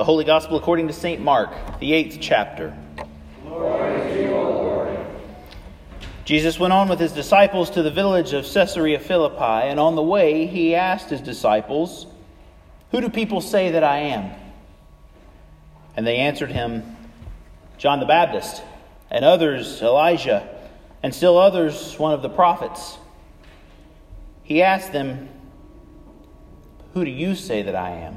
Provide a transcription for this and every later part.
The Holy Gospel according to St. Mark, the eighth chapter. Jesus went on with his disciples to the village of Caesarea Philippi, and on the way he asked his disciples, Who do people say that I am? And they answered him, John the Baptist, and others Elijah, and still others one of the prophets. He asked them, Who do you say that I am?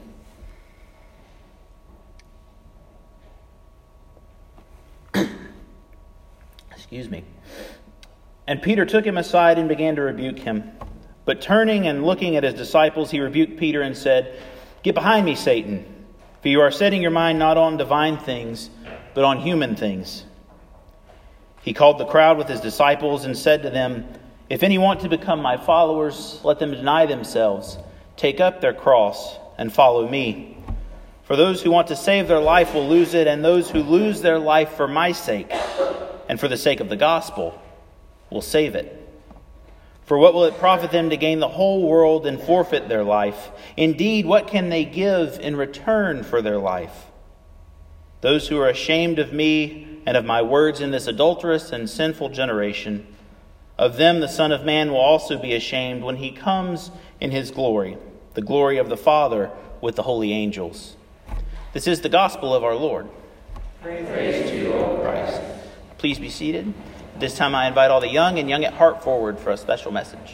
Excuse me. And Peter took him aside and began to rebuke him. But turning and looking at his disciples, he rebuked Peter and said, Get behind me, Satan, for you are setting your mind not on divine things, but on human things. He called the crowd with his disciples and said to them, If any want to become my followers, let them deny themselves, take up their cross, and follow me. For those who want to save their life will lose it, and those who lose their life for my sake and for the sake of the gospel will save it. For what will it profit them to gain the whole world and forfeit their life? Indeed, what can they give in return for their life? Those who are ashamed of me and of my words in this adulterous and sinful generation, of them the Son of Man will also be ashamed when he comes in his glory, the glory of the Father with the holy angels. This is the gospel of our Lord. Praise, Praise to you, O Christ. Please be seated. This time I invite all the young and young at heart forward for a special message.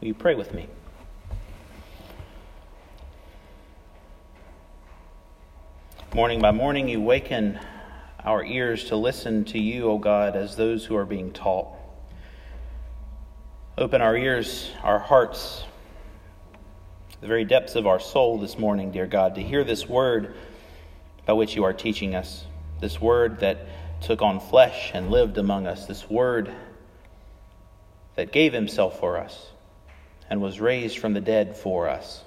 Will you pray with me? Morning by morning, you waken our ears to listen to you, O God, as those who are being taught. Open our ears, our hearts, the very depths of our soul this morning, dear God, to hear this word by which you are teaching us, this word that took on flesh and lived among us, this word that gave himself for us and was raised from the dead for us.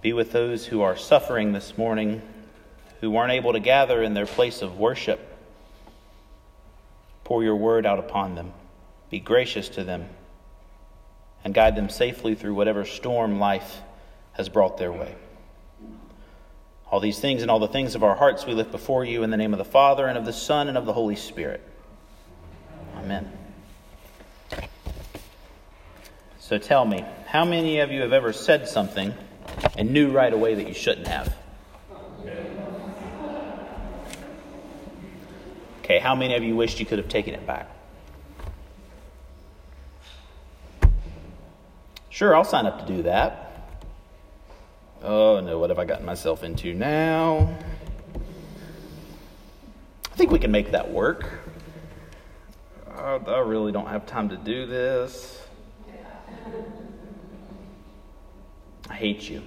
Be with those who are suffering this morning, who weren't able to gather in their place of worship. Pour your word out upon them. Be gracious to them and guide them safely through whatever storm life has brought their way. All these things and all the things of our hearts we lift before you in the name of the Father, and of the Son, and of the Holy Spirit. Amen. So tell me, how many of you have ever said something and knew right away that you shouldn't have? Okay, how many of you wished you could have taken it back? Sure, I'll sign up to do that. Oh no, what have I gotten myself into now? I think we can make that work. I, really don't have time to do this. I hate you.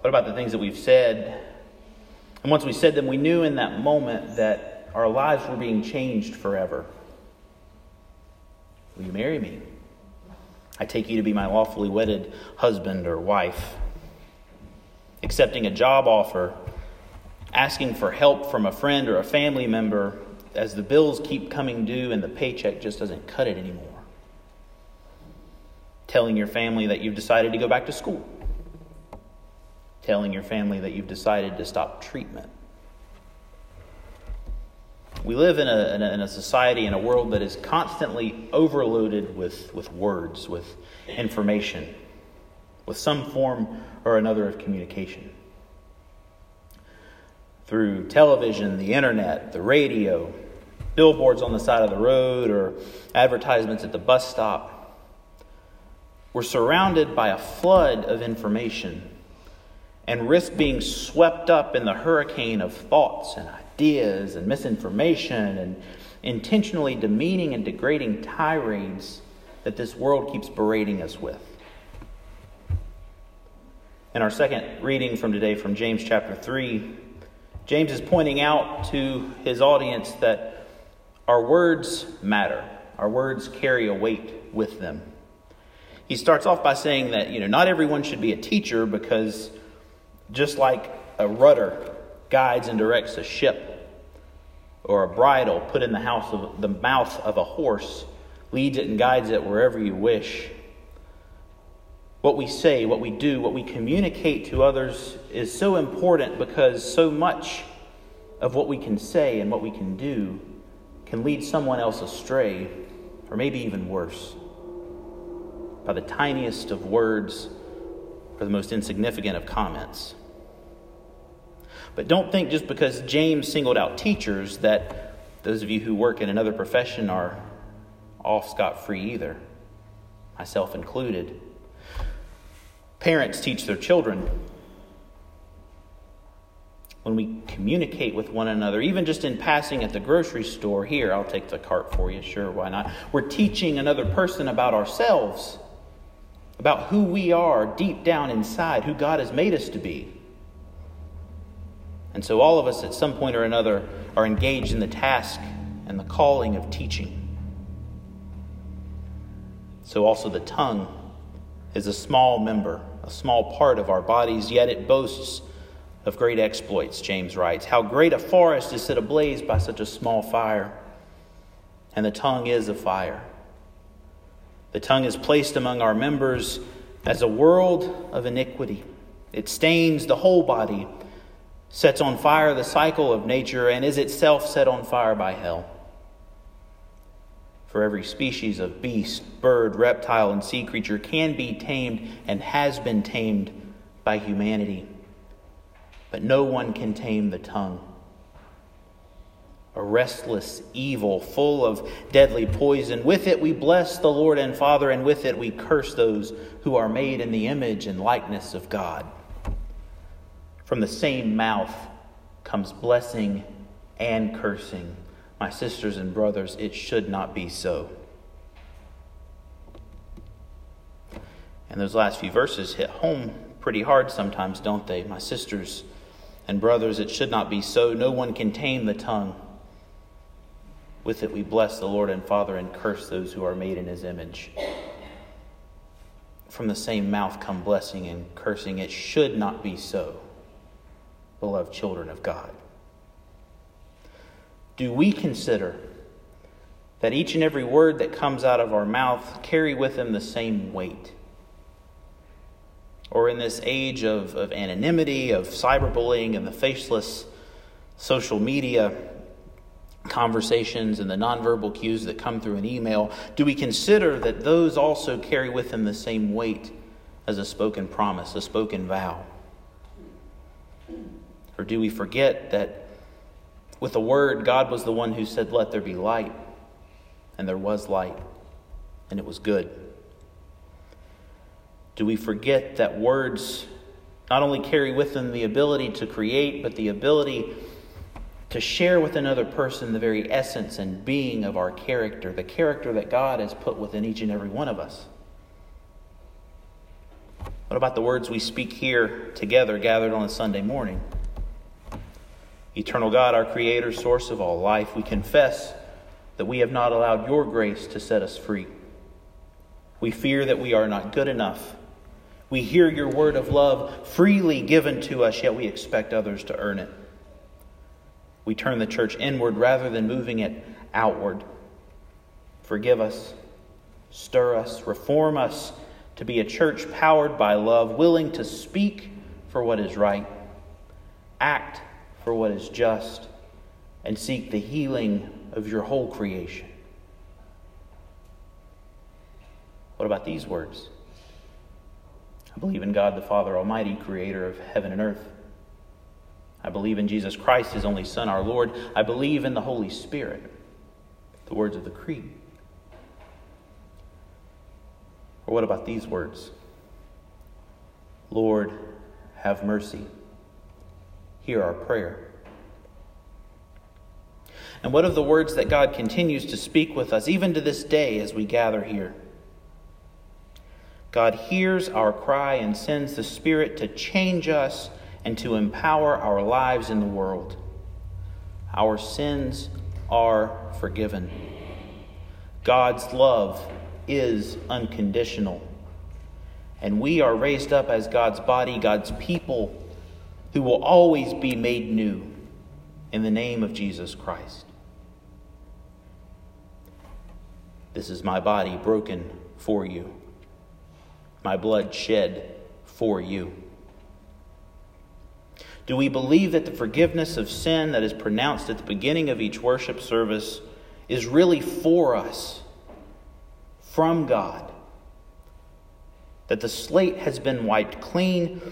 What about the things that we've said? And once we said them, we knew in that moment that our lives were being changed forever. Will you marry me? I take you to be my lawfully wedded husband or wife. Accepting a job offer, asking for help from a friend or a family member as the bills keep coming due and the paycheck just doesn't cut it anymore. Telling your family that you've decided to go back to school. Telling your family that you've decided to stop treatment. We live in a, in a, in a society, in a world that is constantly overloaded with, with words, with information, with some form or another of communication. Through television, the internet, the radio, billboards on the side of the road, or advertisements at the bus stop, we're surrounded by a flood of information and risk being swept up in the hurricane of thoughts and ideas and misinformation and intentionally demeaning and degrading tirades that this world keeps berating us with. In our second reading from today from James chapter 3, James is pointing out to his audience that our words matter. Our words carry a weight with them he starts off by saying that you know not everyone should be a teacher because just like a rudder guides and directs a ship or a bridle put in the house of the mouth of a horse leads it and guides it wherever you wish what we say what we do what we communicate to others is so important because so much of what we can say and what we can do can lead someone else astray or maybe even worse by the tiniest of words or the most insignificant of comments. But don't think just because James singled out teachers that those of you who work in another profession are off scot free either, myself included. Parents teach their children. When we communicate with one another, even just in passing at the grocery store, here, I'll take the cart for you, sure, why not? We're teaching another person about ourselves, about who we are deep down inside, who God has made us to be. And so all of us at some point or another are engaged in the task and the calling of teaching. So also the tongue is a small member, a small part of our bodies, yet it boasts of great exploits, James writes. How great a forest is set ablaze by such a small fire. And the tongue is a fire. The tongue is placed among our members as a world of iniquity. It stains the whole body sets on fire the cycle of nature, and is itself set on fire by hell. For every species of beast, bird, reptile, and sea creature can be tamed and has been tamed by humanity. But no one can tame the tongue. A restless evil full of deadly poison. With it we bless the Lord and Father, and with it we curse those who are made in the image and likeness of God. From the same mouth comes blessing and cursing. My sisters and brothers, it should not be so. And those last few verses hit home pretty hard sometimes, don't they? My sisters and brothers, it should not be so. No one can tame the tongue. With it we bless the Lord and Father and curse those who are made in his image. From the same mouth come blessing and cursing. It should not be so beloved children of God? Do we consider that each and every word that comes out of our mouth carry with them the same weight? Or in this age of, of anonymity, of cyberbullying, and the faceless social media conversations and the nonverbal cues that come through an email, do we consider that those also carry with them the same weight as a spoken promise, a spoken vow? Or do we forget that with the word, God was the one who said, Let there be light, and there was light, and it was good? Do we forget that words not only carry with them the ability to create, but the ability to share with another person the very essence and being of our character, the character that God has put within each and every one of us? What about the words we speak here together, gathered on a Sunday morning? Eternal God, our Creator, source of all life, we confess that we have not allowed your grace to set us free. We fear that we are not good enough. We hear your word of love freely given to us, yet we expect others to earn it. We turn the church inward rather than moving it outward. Forgive us, stir us, reform us to be a church powered by love, willing to speak for what is right, act for what is just and seek the healing of your whole creation. What about these words? I believe in God the Father Almighty, creator of heaven and earth. I believe in Jesus Christ, his only Son, our Lord. I believe in the Holy Spirit. The words of the Creed. Or what about these words? Lord, have mercy hear our prayer. And what of the words that God continues to speak with us, even to this day as we gather here? God hears our cry and sends the Spirit to change us and to empower our lives in the world. Our sins are forgiven. God's love is unconditional. And we are raised up as God's body, God's people who will always be made new in the name of Jesus Christ. This is my body broken for you, my blood shed for you. Do we believe that the forgiveness of sin that is pronounced at the beginning of each worship service is really for us from God? That the slate has been wiped clean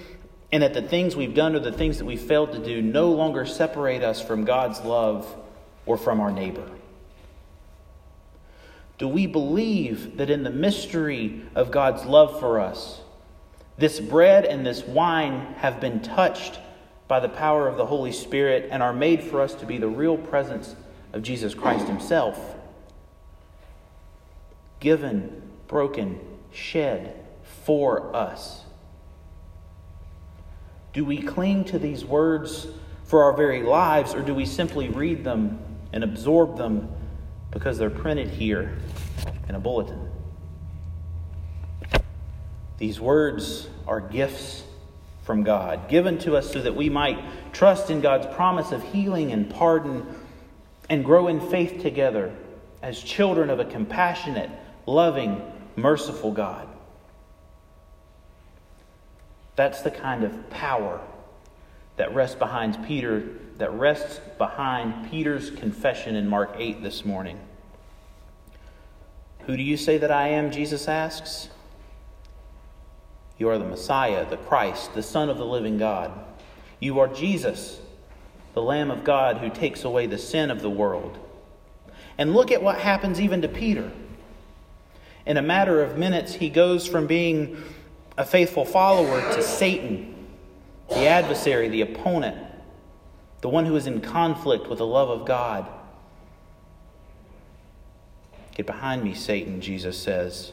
and that the things we've done or the things that we failed to do no longer separate us from God's love or from our neighbor? Do we believe that in the mystery of God's love for us, this bread and this wine have been touched by the power of the Holy Spirit and are made for us to be the real presence of Jesus Christ Himself? Given, broken, shed for us. Do we cling to these words for our very lives, or do we simply read them and absorb them because they're printed here in a bulletin? These words are gifts from God, given to us so that we might trust in God's promise of healing and pardon and grow in faith together as children of a compassionate, loving, merciful God. That's the kind of power that rests behind Peter, that rests behind Peter's confession in Mark 8 this morning. Who do you say that I am? Jesus asks. You are the Messiah, the Christ, the Son of the living God. You are Jesus, the Lamb of God who takes away the sin of the world. And look at what happens even to Peter. In a matter of minutes, he goes from being a faithful follower to Satan, the adversary, the opponent, the one who is in conflict with the love of God. Get behind me, Satan, Jesus says.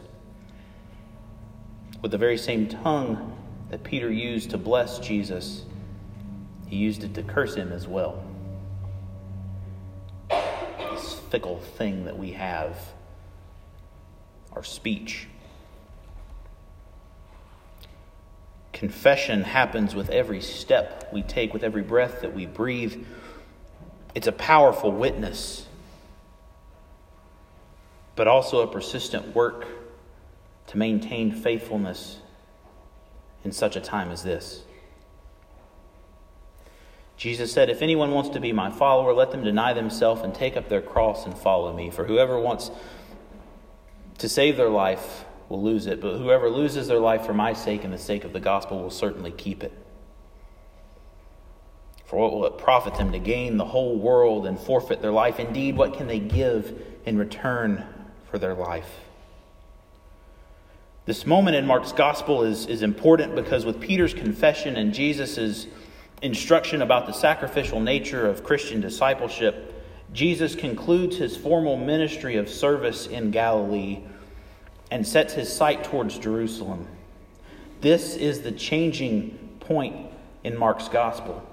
With the very same tongue that Peter used to bless Jesus, he used it to curse him as well. This fickle thing that we have, our speech. Confession happens with every step we take, with every breath that we breathe. It's a powerful witness, but also a persistent work to maintain faithfulness in such a time as this. Jesus said, If anyone wants to be my follower, let them deny themselves and take up their cross and follow me. For whoever wants to save their life will lose it, but whoever loses their life for my sake and the sake of the gospel will certainly keep it. For what will it profit them to gain the whole world and forfeit their life? Indeed, what can they give in return for their life? This moment in Mark's gospel is, is important because with Peter's confession and Jesus' instruction about the sacrificial nature of Christian discipleship, Jesus concludes his formal ministry of service in Galilee and sets his sight towards Jerusalem. This is the changing point in Mark's gospel.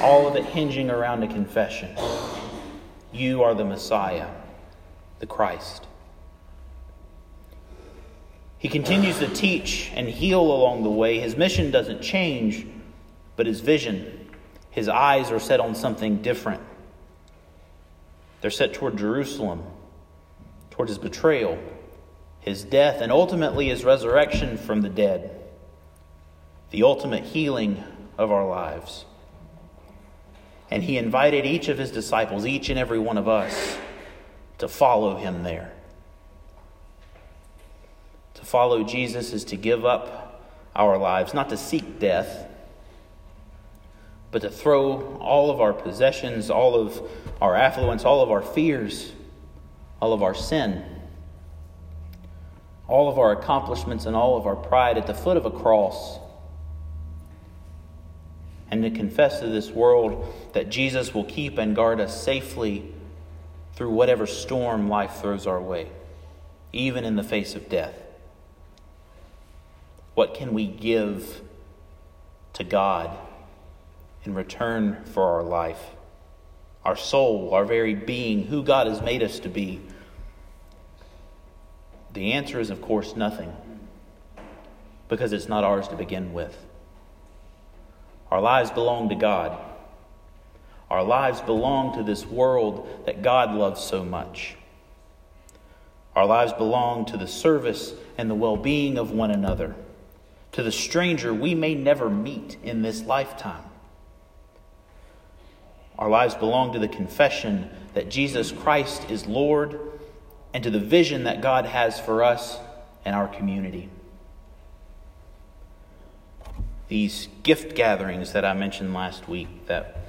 All of it hinging around a confession You are the Messiah, the Christ. He continues to teach and heal along the way. His mission doesn't change, but his vision, his eyes are set on something different. They're set toward Jerusalem towards his betrayal, his death, and ultimately his resurrection from the dead, the ultimate healing of our lives. And he invited each of his disciples, each and every one of us, to follow him there. To follow Jesus is to give up our lives, not to seek death, but to throw all of our possessions, all of our affluence, all of our fears, all of our sin, all of our accomplishments, and all of our pride at the foot of a cross, and to confess to this world that Jesus will keep and guard us safely through whatever storm life throws our way, even in the face of death. What can we give to God in return for our life? Our soul, our very being, who God has made us to be. The answer is, of course, nothing, because it's not ours to begin with. Our lives belong to God. Our lives belong to this world that God loves so much. Our lives belong to the service and the well being of one another, to the stranger we may never meet in this lifetime. Our lives belong to the confession that Jesus Christ is Lord and to the vision that God has for us and our community. these gift gatherings that I mentioned last week that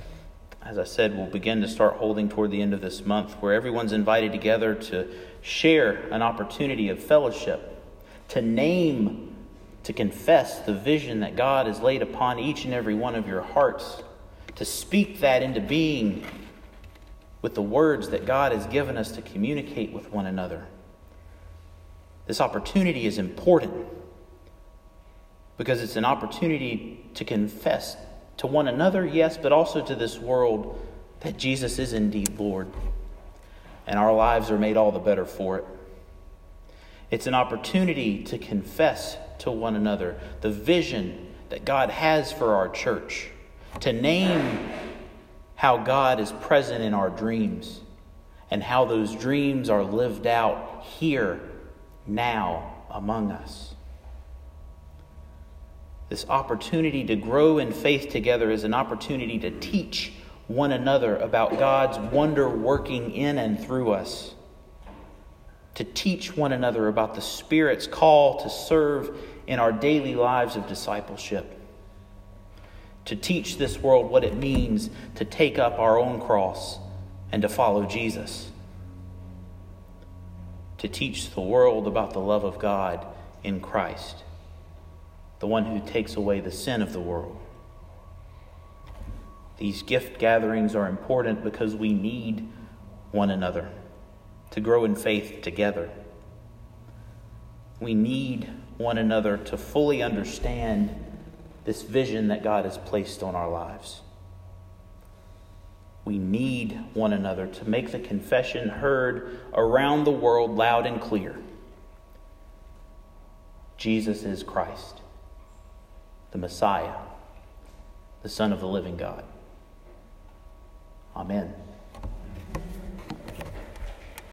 as I said, we'll begin to start holding toward the end of this month, where everyone's invited together to share an opportunity of fellowship, to name, to confess the vision that God has laid upon each and every one of your hearts, to speak that into being with the words that God has given us to communicate with one another. This opportunity is important because it's an opportunity to confess to one another, yes, but also to this world that Jesus is indeed Lord. And our lives are made all the better for it. It's an opportunity to confess to one another the vision that God has for our church, to name how God is present in our dreams and how those dreams are lived out here, now, among us. This opportunity to grow in faith together is an opportunity to teach one another about God's wonder working in and through us. To teach one another about the Spirit's call to serve in our daily lives of discipleship. To teach this world what it means to take up our own cross and to follow Jesus. To teach the world about the love of God in Christ the one who takes away the sin of the world. These gift gatherings are important because we need one another to grow in faith together. We need one another to fully understand this vision that God has placed on our lives. We need one another to make the confession heard around the world loud and clear Jesus is Christ the Messiah, the Son of the living God. Amen.